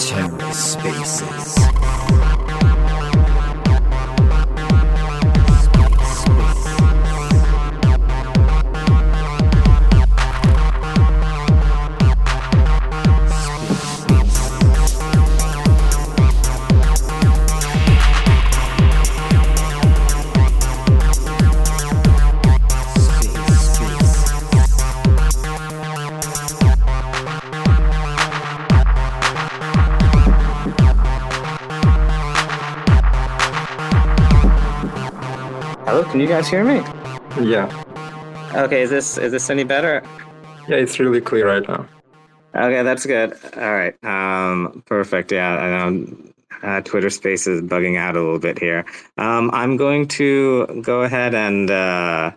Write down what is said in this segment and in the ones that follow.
TerraSpaces. Can you guys hear me? Yeah. Okay, is this is this any better? Yeah, it's really clear right now. Okay, that's good. All right. Um, perfect. Yeah, I know uh, Twitter Space is bugging out a little bit here. Um, I'm going to go ahead and uh,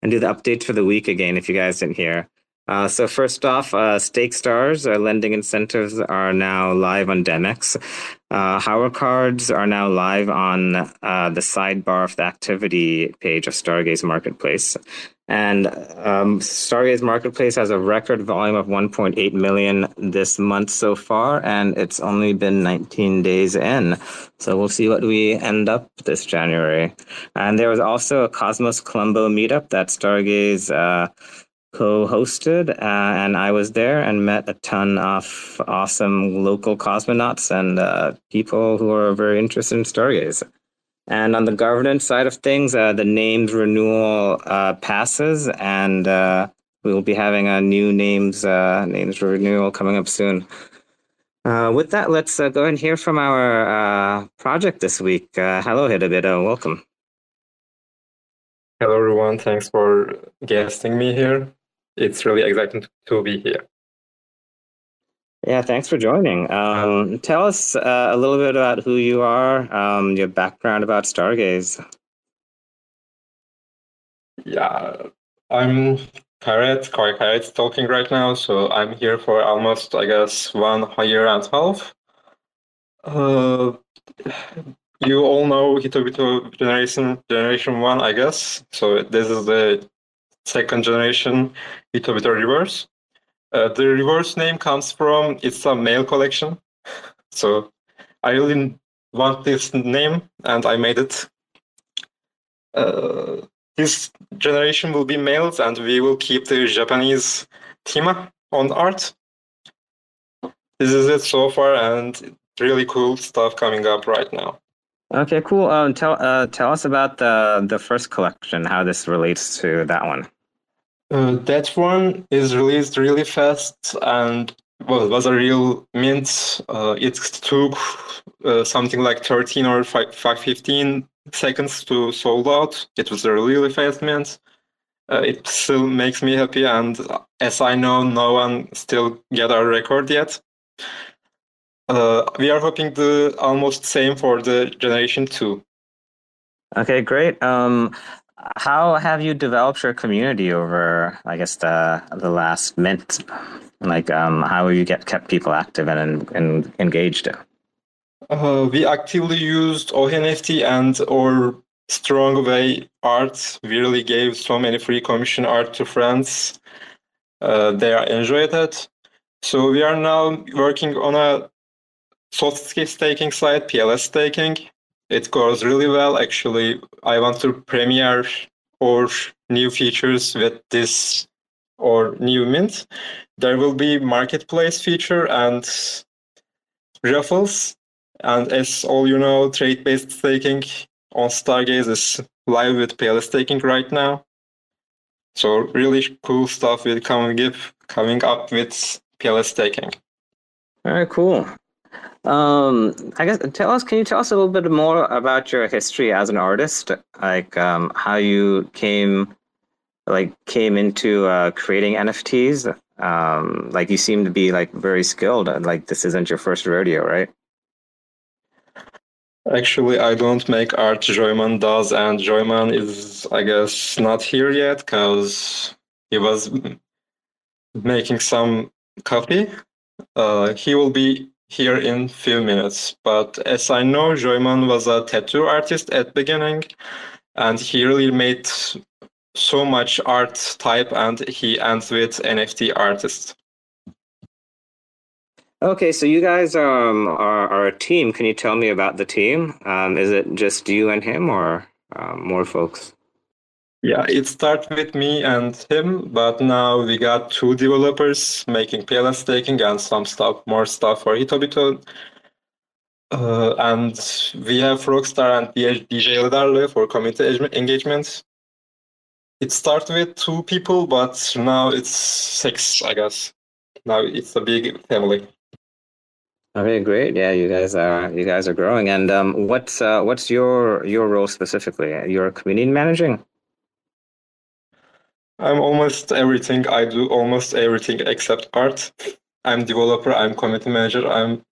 and do the updates for the week again. If you guys didn't hear. Uh, so first off, uh, Stake Stars, our lending incentives are now live on Demex. Uh, cards are now live on uh, the sidebar of the activity page of Stargaze Marketplace. And um, Stargaze Marketplace has a record volume of 1.8 million this month so far, and it's only been 19 days in. So we'll see what we end up this January. And there was also a Cosmos Colombo meetup that Stargaze uh, co-hosted, uh, and I was there and met a ton of awesome local cosmonauts and uh, people who are very interested in Stargaze. And on the governance side of things, uh, the names renewal uh, passes, and uh, we will be having a new names uh, names renewal coming up soon. with that, let's go and hear from our project this week. hello, Hitobito. Welcome. Hello, everyone. Thanks for guesting me here it's really exciting to be here. Yeah, thanks for joining. Um, tell us uh, a little bit about who you are, um, your background about Stargaze. Yeah, I'm Koi Kairat talking right now, so I'm here for almost, I guess, one year and a half. Uh, you all know Hitobito generation generation one, I guess. So this is the second generation Hitobito reverse. Uh, the reverse name comes from it's a male collection. So I really want this name and I made it. Uh, this generation will be males and we will keep the Japanese theme on art. This is it so far and really cool stuff coming up right now. Okay, cool. Um, tell uh, tell us about the the first collection, how this relates to that one. Uh, that one is released really fast and well, it was a real mint. Uh, it took uh, something like 13 or 5, 5, 15 seconds to sold out. It was a really fast mint. Uh, it still makes me happy, and as I know, no one still get our record yet. Uh, we are hoping the almost same for the generation two. Okay, great. Um, how have you developed your community over, I guess, the the last mint? Like, um, how have you get kept people active and, and engaged? Uh, we actively used ONFT and or strong way art. We really gave so many free commission art to friends. Uh, they enjoyed it. So we are now working on a soft staking site, PLS staking it goes really well. Actually, I want to premiere or new features with this or new mint. There will be marketplace feature and raffles. And as all you know, trade-based staking on Stargaze is live with PLS staking right now. So really cool stuff will come coming up with PLS staking. All right, cool. Um, I guess tell us. Can you tell us a little bit more about your history as an artist? Like um, how you came, like came into uh, creating NFTs. Um, like you seem to be like very skilled. Like this isn't your first rodeo, right? Actually, I don't make art. Joyman does, and Joyman is, I guess, not here yet because he was making some copy. Uh, he will be here in few minutes. But as I know, Joyman was a tattoo artist at beginning, and he really made so much art type, and he ends with NFT artist. Okay, so you guys um, are, are a team. Can you tell me about the team? Um, is it just you and him, or um, more folks? Yeah, it started with me and him, but now we got two developers making PLS staking and some stuff, more stuff for Hitobito. Uh, and we have Rockstar and DJ Eldarle for community engagement. It started with two people, but now it's six, I guess. Now it's a big family. Okay, great. Yeah, you guys are you guys are growing. And um, what's uh, what's your your role specifically? You're community managing. I'm almost everything. I do almost everything except art. I'm developer. I'm community manager. I'm.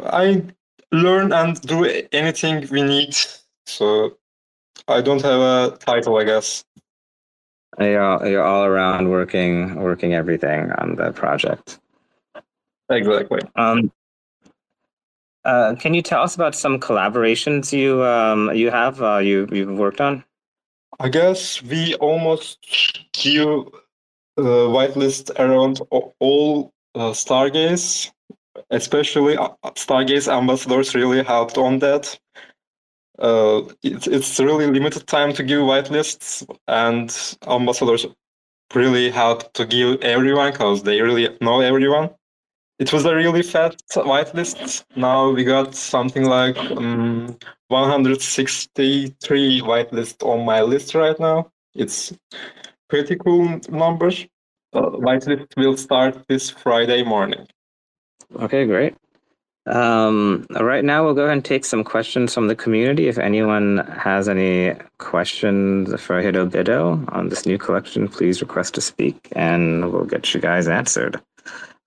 I learn and do anything we need. So I don't have a title, I guess. You're you're all around working working everything on the project. Exactly. Um, uh, can you tell us about some collaborations you um, you have uh, you you've worked on? I guess we almost give uh, whitelist around all uh, Stargaze, especially uh, Stargaze ambassadors really helped on that. Uh, it, it's really limited time to give whitelists, and ambassadors really help to give everyone because they really know everyone. It was a really fat whitelist. Now we got something like um, 163 whitelist on my list right now. It's pretty cool numbers. Uh, whitelist will start this Friday morning. Okay, great. Um, right now, we'll go ahead and take some questions from the community. If anyone has any questions for Hitobito on this new collection, please request to speak and we'll get you guys answered.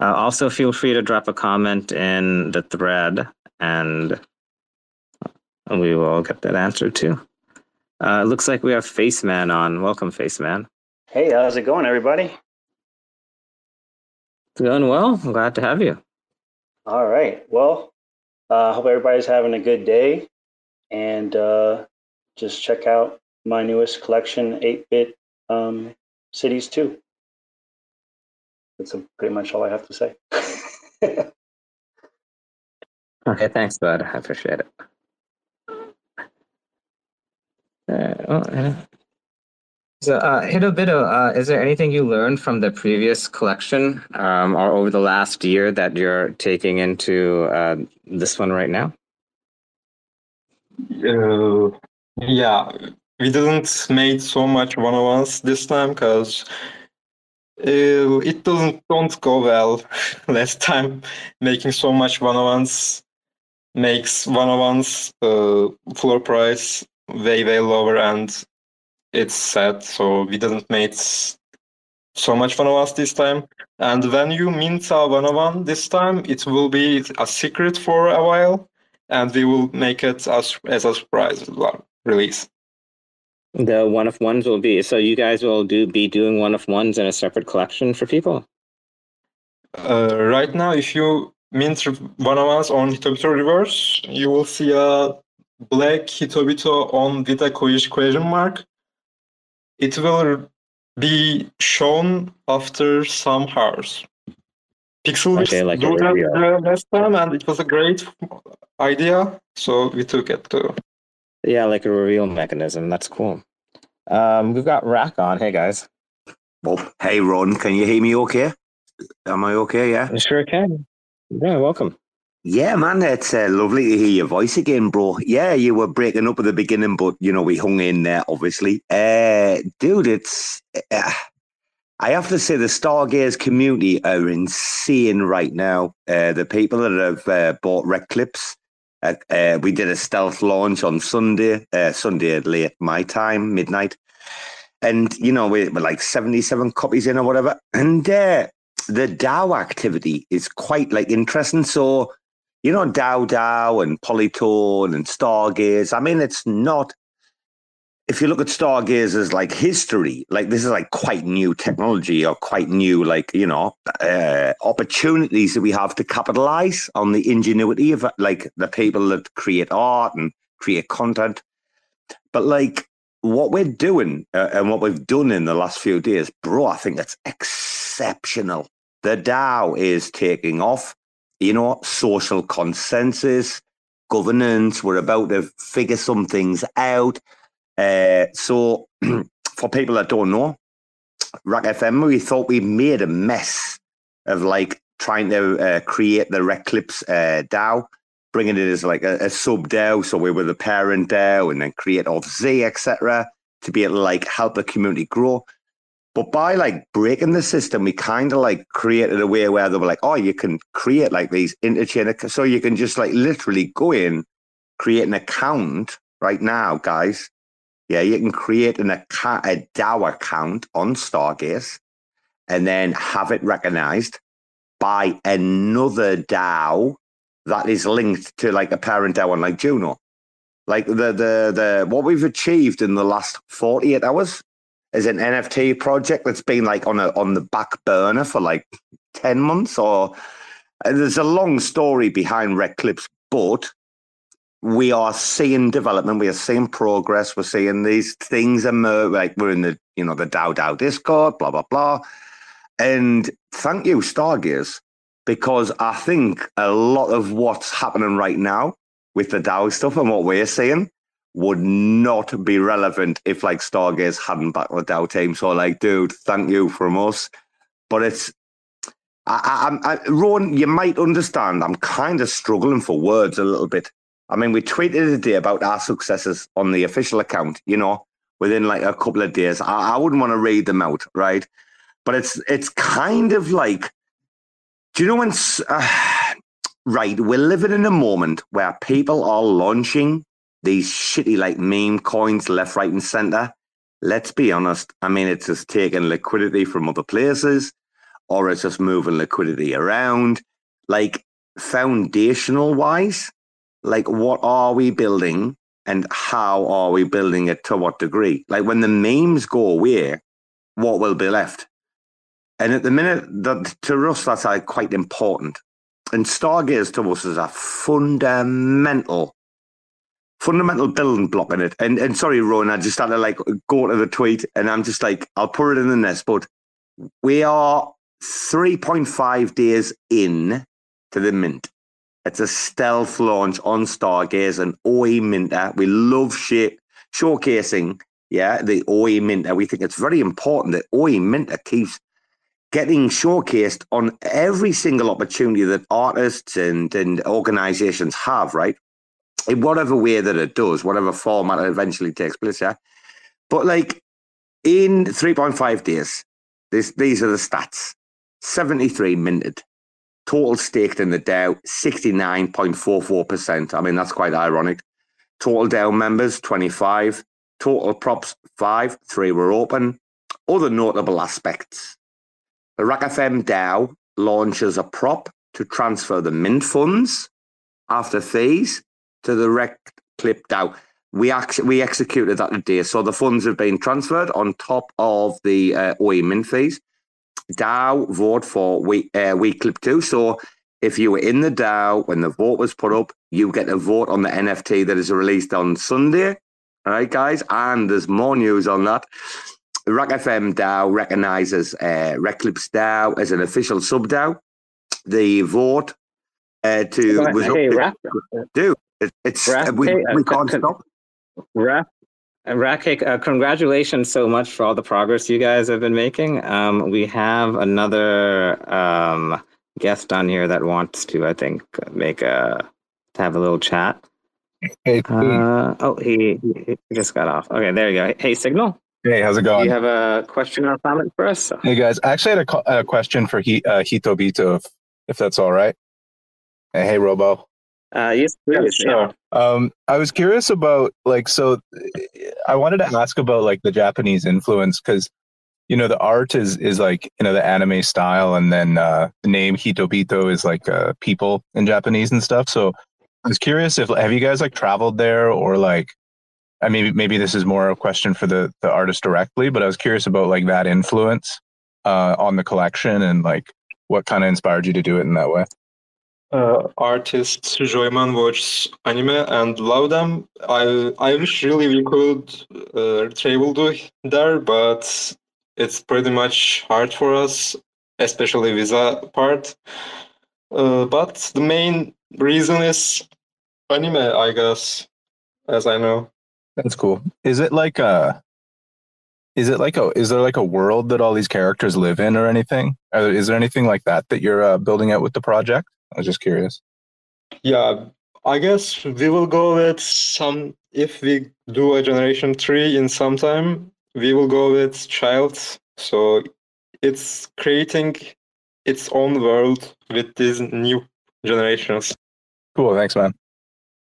Uh, also, feel free to drop a comment in the thread and we will get that answered too. Uh, looks like we have Faceman on. Welcome, Faceman. Hey, how's it going, everybody? It's going well. I'm glad to have you. All right. Well, I uh, hope everybody's having a good day. And uh, just check out my newest collection, 8 bit um, cities too that's pretty much all I have to say. okay, thanks, bud. I appreciate it. Uh, well, so, uh, Hitobito, uh, is there anything you learned from the previous collection um, or over the last year that you're taking into uh, this one right now? Uh, yeah, we didn't make so much one-on-ones this time because it doesn't don't go well. Last time making so much one on ones makes one on ones uh, floor price way way lower and it's sad. So we didn't make so much one on ones this time. And when you mint a one on one this time, it will be a secret for a while, and we will make it as as a surprise release. The one of ones will be so you guys will do be doing one of ones in a separate collection for people. Uh, right now, if you mint one of ones on Hitobito Reverse, you will see a black Hitobito on with a question mark. It will be shown after some hours. Pixel okay, like do that last time, and it was a great idea, so we took it too. Yeah, like a reveal mechanism. That's cool. Um, we've got RAC on. Hey guys. Well, hey Ron, can you hear me okay? Am I okay? Yeah. I sure can. Yeah, welcome. Yeah, man, it's uh, lovely to hear your voice again, bro. Yeah, you were breaking up at the beginning, but you know we hung in there, obviously. Uh, dude, it's. Uh, I have to say the Stargaze community are insane right now. Uh, the people that have uh, bought Reclipse uh, we did a stealth launch on Sunday, uh, Sunday late my time, midnight. And, you know, we were like 77 copies in or whatever. And uh, the DAO activity is quite like interesting. So, you know, DAO DAO and Polytone and Stargaze. I mean, it's not if you look at Stargaze as like history, like this is like quite new technology or quite new, like, you know, uh, opportunities that we have to capitalize on the ingenuity of like the people that create art and create content. But like, what we're doing uh, and what we've done in the last few days, bro, I think it's exceptional. The DAO is taking off, you know, social consensus, governance. We're about to figure some things out. Uh, so, for people that don't know, RAC FM, we thought we made a mess of like trying to uh, create the Reclipse uh, DAO, bringing it as like a, a sub DAO. So we were the parent DAO and then create of Z, etc., to be able to like help the community grow. But by like breaking the system, we kind of like created a way where they were like, oh, you can create like these interchain. So you can just like literally go in, create an account right now, guys. Yeah, you can create an account, a DAO account on Stargaze and then have it recognized by another DAO that is linked to like a parent DAO on like Juno. Like the the the what we've achieved in the last 48 hours is an NFT project that's been like on a on the back burner for like 10 months or there's a long story behind Reclipse, but we are seeing development, we are seeing progress, we're seeing these things emerge. Like we're in the, you know, the DAO DAO Discord, blah, blah, blah. And thank you, Stargaze, because I think a lot of what's happening right now with the DAO stuff and what we're seeing would not be relevant if like Stargaze hadn't backed the DAO team. So like, dude, thank you from us. But it's I, I, I, Ron, you might understand. I'm kind of struggling for words a little bit. I mean, we tweeted a day about our successes on the official account. You know, within like a couple of days. I, I wouldn't want to read them out, right? But it's it's kind of like, do you know when? Uh, right, we're living in a moment where people are launching these shitty like meme coins left, right, and center. Let's be honest. I mean, it's just taking liquidity from other places, or it's just moving liquidity around. Like foundational wise, like what are we building and how are we building it to what degree? Like when the memes go away, what will be left? And at the minute, that to us, that's like quite important. And Stargaze to us is a fundamental fundamental building block in it. And and sorry, Ruwan, I just had to like go to the tweet and I'm just like, I'll put it in the nest, but we are 3.5 days in to the mint. It's a stealth launch on Stargaze and OE Minter. We love showcasing, yeah, the OE Minter. We think it's very important that OE Minter keeps getting showcased on every single opportunity that artists and, and organizations have, right? in whatever way that it does, whatever format it eventually takes place, yeah. But like in 3.5 days, this these are the stats 73 minted, total staked in the DAO 69.44%. I mean, that's quite ironic. Total DAO members 25, total props 5, 3 were open. Other notable aspects the RAC FM DAO launches a prop to transfer the mint funds after fees to the rec clip out. We actually we executed that today, so the funds have been transferred on top of the uh, OE fees. DAO vote for we uh, we clip two. So if you were in the DAO when the vote was put up, you get a vote on the NFT that is released on Sunday. All right, guys, and there's more news on that. RAC FM DAO recognizes uh, Reclipse DAO as an official sub DAO. The vote uh, to was hey, up to, do it, it's Raf, we, hey, we can't con- stop. Raf, Rakik, uh, congratulations so much for all the progress you guys have been making. Um, we have another um, guest on here that wants to, I think, make a to have a little chat. Hey, uh, oh, he, he just got off. Okay, there you go. Hey, Signal. Hey, how's it going? Do you have a question or comment for us? Hey guys, I actually had a, a question for he, uh, Hitobito, if, if that's all right. Hey, hey Robo. Uh, yes, please. Yeah, sure. Um, I was curious about like so. I wanted to ask about like the Japanese influence because you know the art is is like you know the anime style, and then uh, the name Hitobito is like uh, people in Japanese and stuff. So I was curious if have you guys like traveled there or like I mean maybe this is more a question for the the artist directly, but I was curious about like that influence uh, on the collection and like what kind of inspired you to do it in that way. Uh, artists Joyman watch anime and love them. I I wish really we could uh, travel to there, but it's pretty much hard for us, especially visa part. Uh, but the main reason is anime, I guess, as I know. That's cool. Is it like a? Is it like a? Is there like a world that all these characters live in, or anything? Is there anything like that that you're uh, building out with the project? I was just curious. Yeah, I guess we will go with some. If we do a generation three in some time, we will go with child. So it's creating its own world with these new generations. Cool. Thanks, man.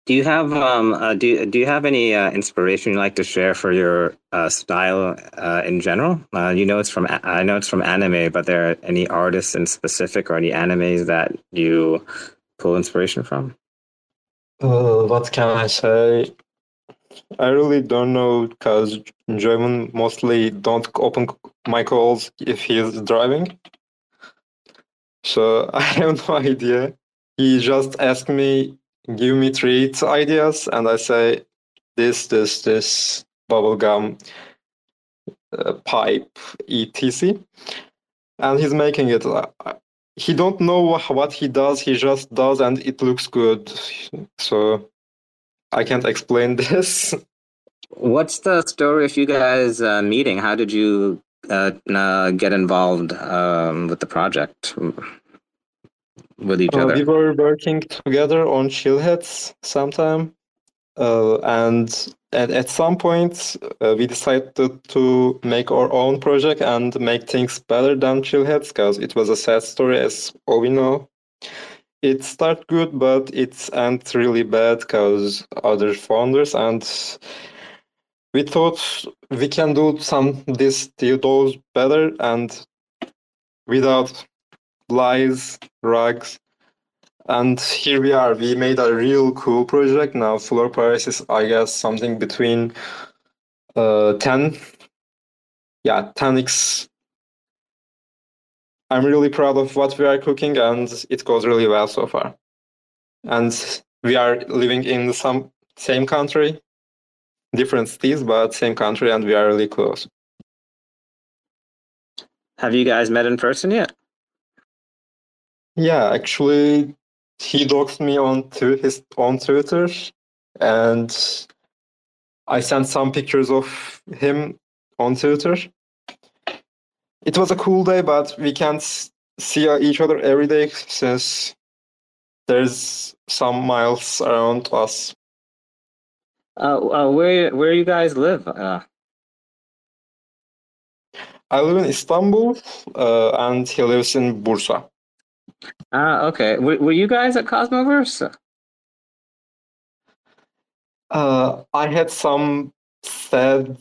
Do you have um uh, do do you have any uh, inspiration you'd like to share for your uh, style uh, in general? Uh, you know it's from I know it's from anime, but there are any artists in specific or any animes that you pull inspiration from? Uh, what can I say? I really don't know because Joyman mostly don't open my calls if he is driving. So I have no idea. He just asked me, give me three ideas, and I say this, this, this, bubblegum, uh, pipe, etc. And he's making it. Uh, he don't know what he does. He just does, and it looks good. So I can't explain this. What's the story of you guys uh, meeting? How did you uh, get involved um, with the project with each Uh, other? we were working together on Chillheads sometime, uh, and at, at some point uh, we decided to make our own project and make things better than Chillheads because it was a sad story, as all we know. It started good, but it ended really bad because other founders and we thought we can do some this those better and without lies, rugs. And here we are. We made a real cool project. Now floor price is, I guess, something between uh 10. Yeah, 10x. I'm really proud of what we are cooking and it goes really well so far. And we are living in some same country, different cities, but same country, and we are really close. Have you guys met in person yet? Yeah, actually, he doxed me on to his on Twitter, and I sent some pictures of him on Twitter. It was a cool day, but we can't see each other every day since there's some miles around us. Uh, uh, where where you guys live? Uh, I live in Istanbul, uh, and he lives in Bursa. Ah, okay. Were, were you guys at Cosmoverse? Uh, I had some sad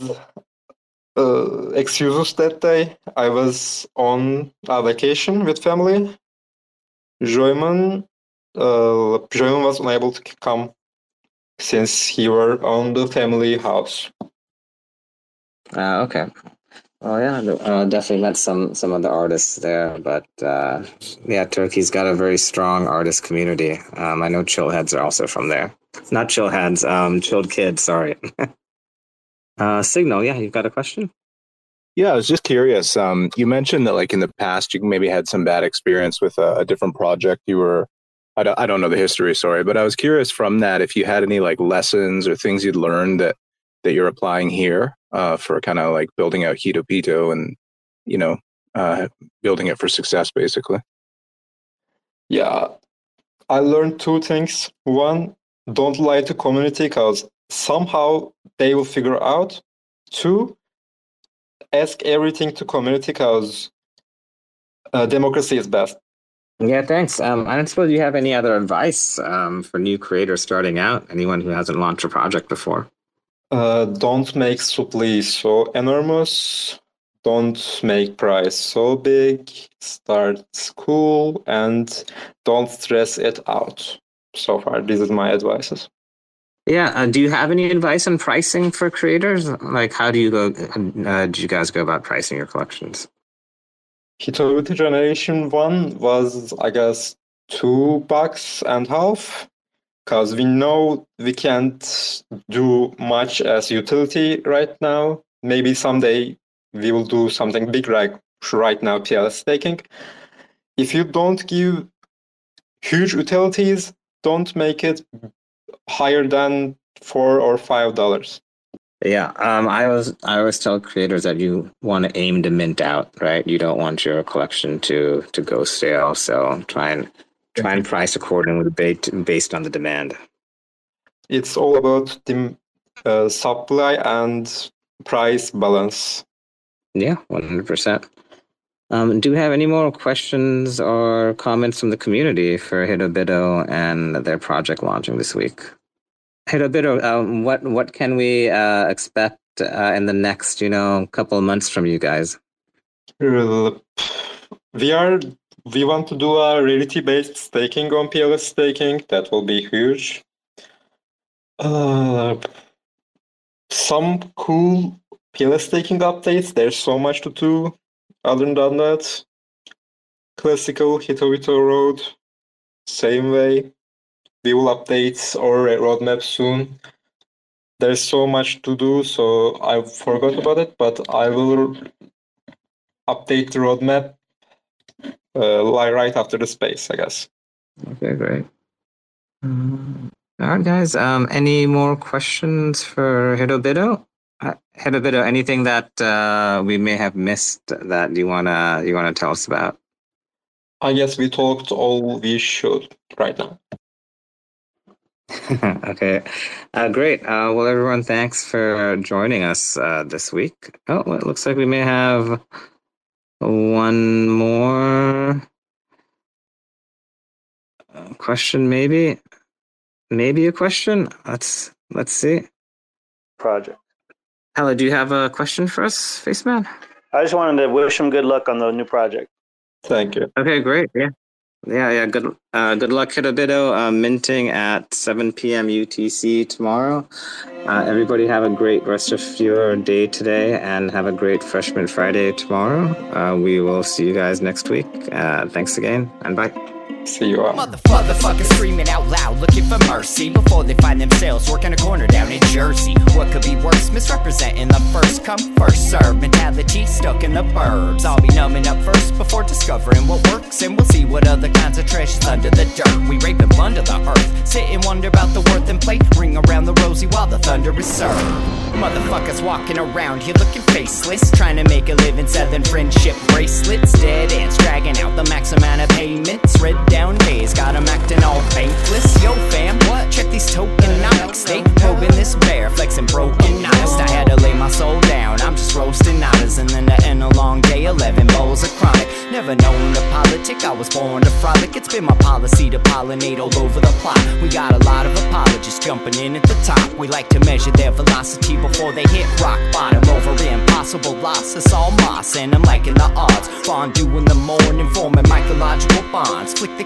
uh, excuses that day. I was on a vacation with family. Joyman, uh, Joyman was unable to come since he were on the family house. Uh, okay. Well, yeah, uh, definitely met some some of the artists there, but uh, yeah, Turkey's got a very strong artist community. Um, I know Chillheads are also from there. Not Chillheads, um, Chilled Kids. Sorry. uh, Signal, yeah, you've got a question. Yeah, I was just curious. Um, you mentioned that, like in the past, you maybe had some bad experience with a, a different project. You were, I don't, I don't know the history, sorry, but I was curious from that if you had any like lessons or things you'd learned that that you're applying here uh, for kind of like building out Hitobito and you know uh, building it for success, basically. Yeah, I learned two things. One, don't lie to community because somehow they will figure out. Two, ask everything to community because uh, democracy is best. Yeah, thanks. Um, I don't suppose you have any other advice um, for new creators starting out. Anyone who hasn't launched a project before. Uh, don't make supply so enormous. Don't make price so big. Start cool and don't stress it out. So far, this is my advices. Yeah. Uh, do you have any advice on pricing for creators? Like, how do you go? Uh, do you guys go about pricing your collections? Hitobito Generation 1 was, I guess, two bucks and half because we know we can't do much as utility right now. Maybe someday we will do something big like right now PLS staking. If you don't give huge utilities, don't make it higher than four or five dollars. Yeah, um, I was I always tell creators that you want to aim to mint out, right? You don't want your collection to to go stale, so try and try and price accordingly based on the demand. It's all about the uh, supply and price balance. Yeah, one hundred percent. Um, do we have any more questions or comments from the community for Hitobito and their project launching this week? Hitobito, um, what what can we uh, expect uh, in the next you know couple of months from you guys? We are we want to do a reality based staking on PLS staking. That will be huge. Uh, some cool PLS staking updates. There's so much to do. Other than that, classical Hitobito road, same way. We will update our roadmap soon. There's so much to do, so I forgot about it, but I will update the roadmap uh, right after the space, I guess. Okay, great. Um, all right, guys. Um, any more questions for Hitobito? Uh, Hitobito, anything that uh, we may have missed that you wanna you wanna tell us about? I guess we talked all we should right now. okay, uh, great. Uh, well, everyone, thanks for joining us uh, this week. Oh, it looks like we may have one more uh, question, maybe, maybe a question. Let's let's see. Project. Ella, do you have a question for us, Faceman? I just wanted to wish him good luck on the new project. Thank you. Okay, great. Yeah. Yeah, yeah. Good, uh, good luck, Hitobito. Uh, minting at 7 p.m. UTC tomorrow. Uh, everybody have a great rest of your day today, and have a great Freshman Friday tomorrow. Uh, we will see you guys next week. Uh, thanks again, and bye. See you. Motherfuckers screaming out loud, looking for mercy before they find themselves working a corner down in Jersey. What could be worse? Misrepresenting the first come, first serve mentality stuck in the burbs. I'll be numbing up first before discovering what works, and we'll see what other kinds of treasures under the dirt. We rape and plunder the earth, sit and wonder about the worth and play. Ring around the rosy while the thunder is served. Motherfuckers walking around here looking faceless, trying to make a living selling friendship bracelets. Dead ends dragging out the max amount of payments. Red down days, got them acting all bankless. Yo, fam, what? Check these tokenomics. They probing this bear, flexing broken honest. I had to lay my soul down. I'm just roasting nadas, and then to end a long day, 11 bowls of chronic. Never known to politic, I was born to frolic. It's been my policy to pollinate all over the plot. We got a lot of apologists jumping in at the top. We like to measure their velocity before they hit rock bottom. Over impossible loss, it's all moss, and I'm liking the odds. Fondue in the morning, forming mycological bonds. Flick the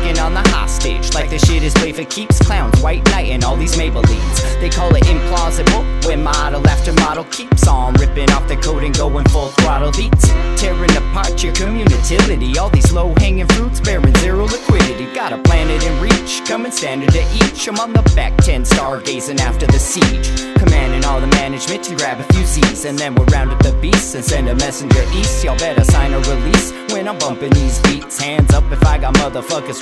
Smacking on the hostage like the shit is play for keeps. Clowns, white knight, and all these Maybellines. They call it implausible when model after model keeps on ripping off the coat and going full throttle beats. Tearing apart your community. All these low hanging fruits bearing zero liquidity. Got a planet in reach, coming standard to each. I'm on the back 10 stargazing after the siege. Commanding all the management to grab a few Z's. And then we'll round up the beasts and send a messenger east. Y'all better sign a release when I'm bumping these beats. Hands up if I got motherfuckers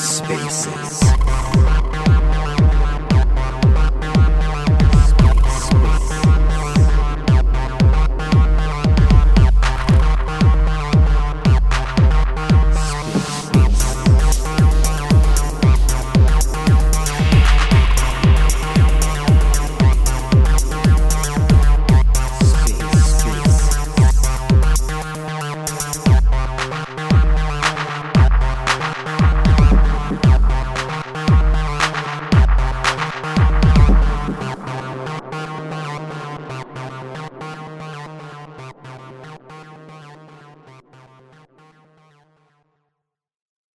TerraSpaces.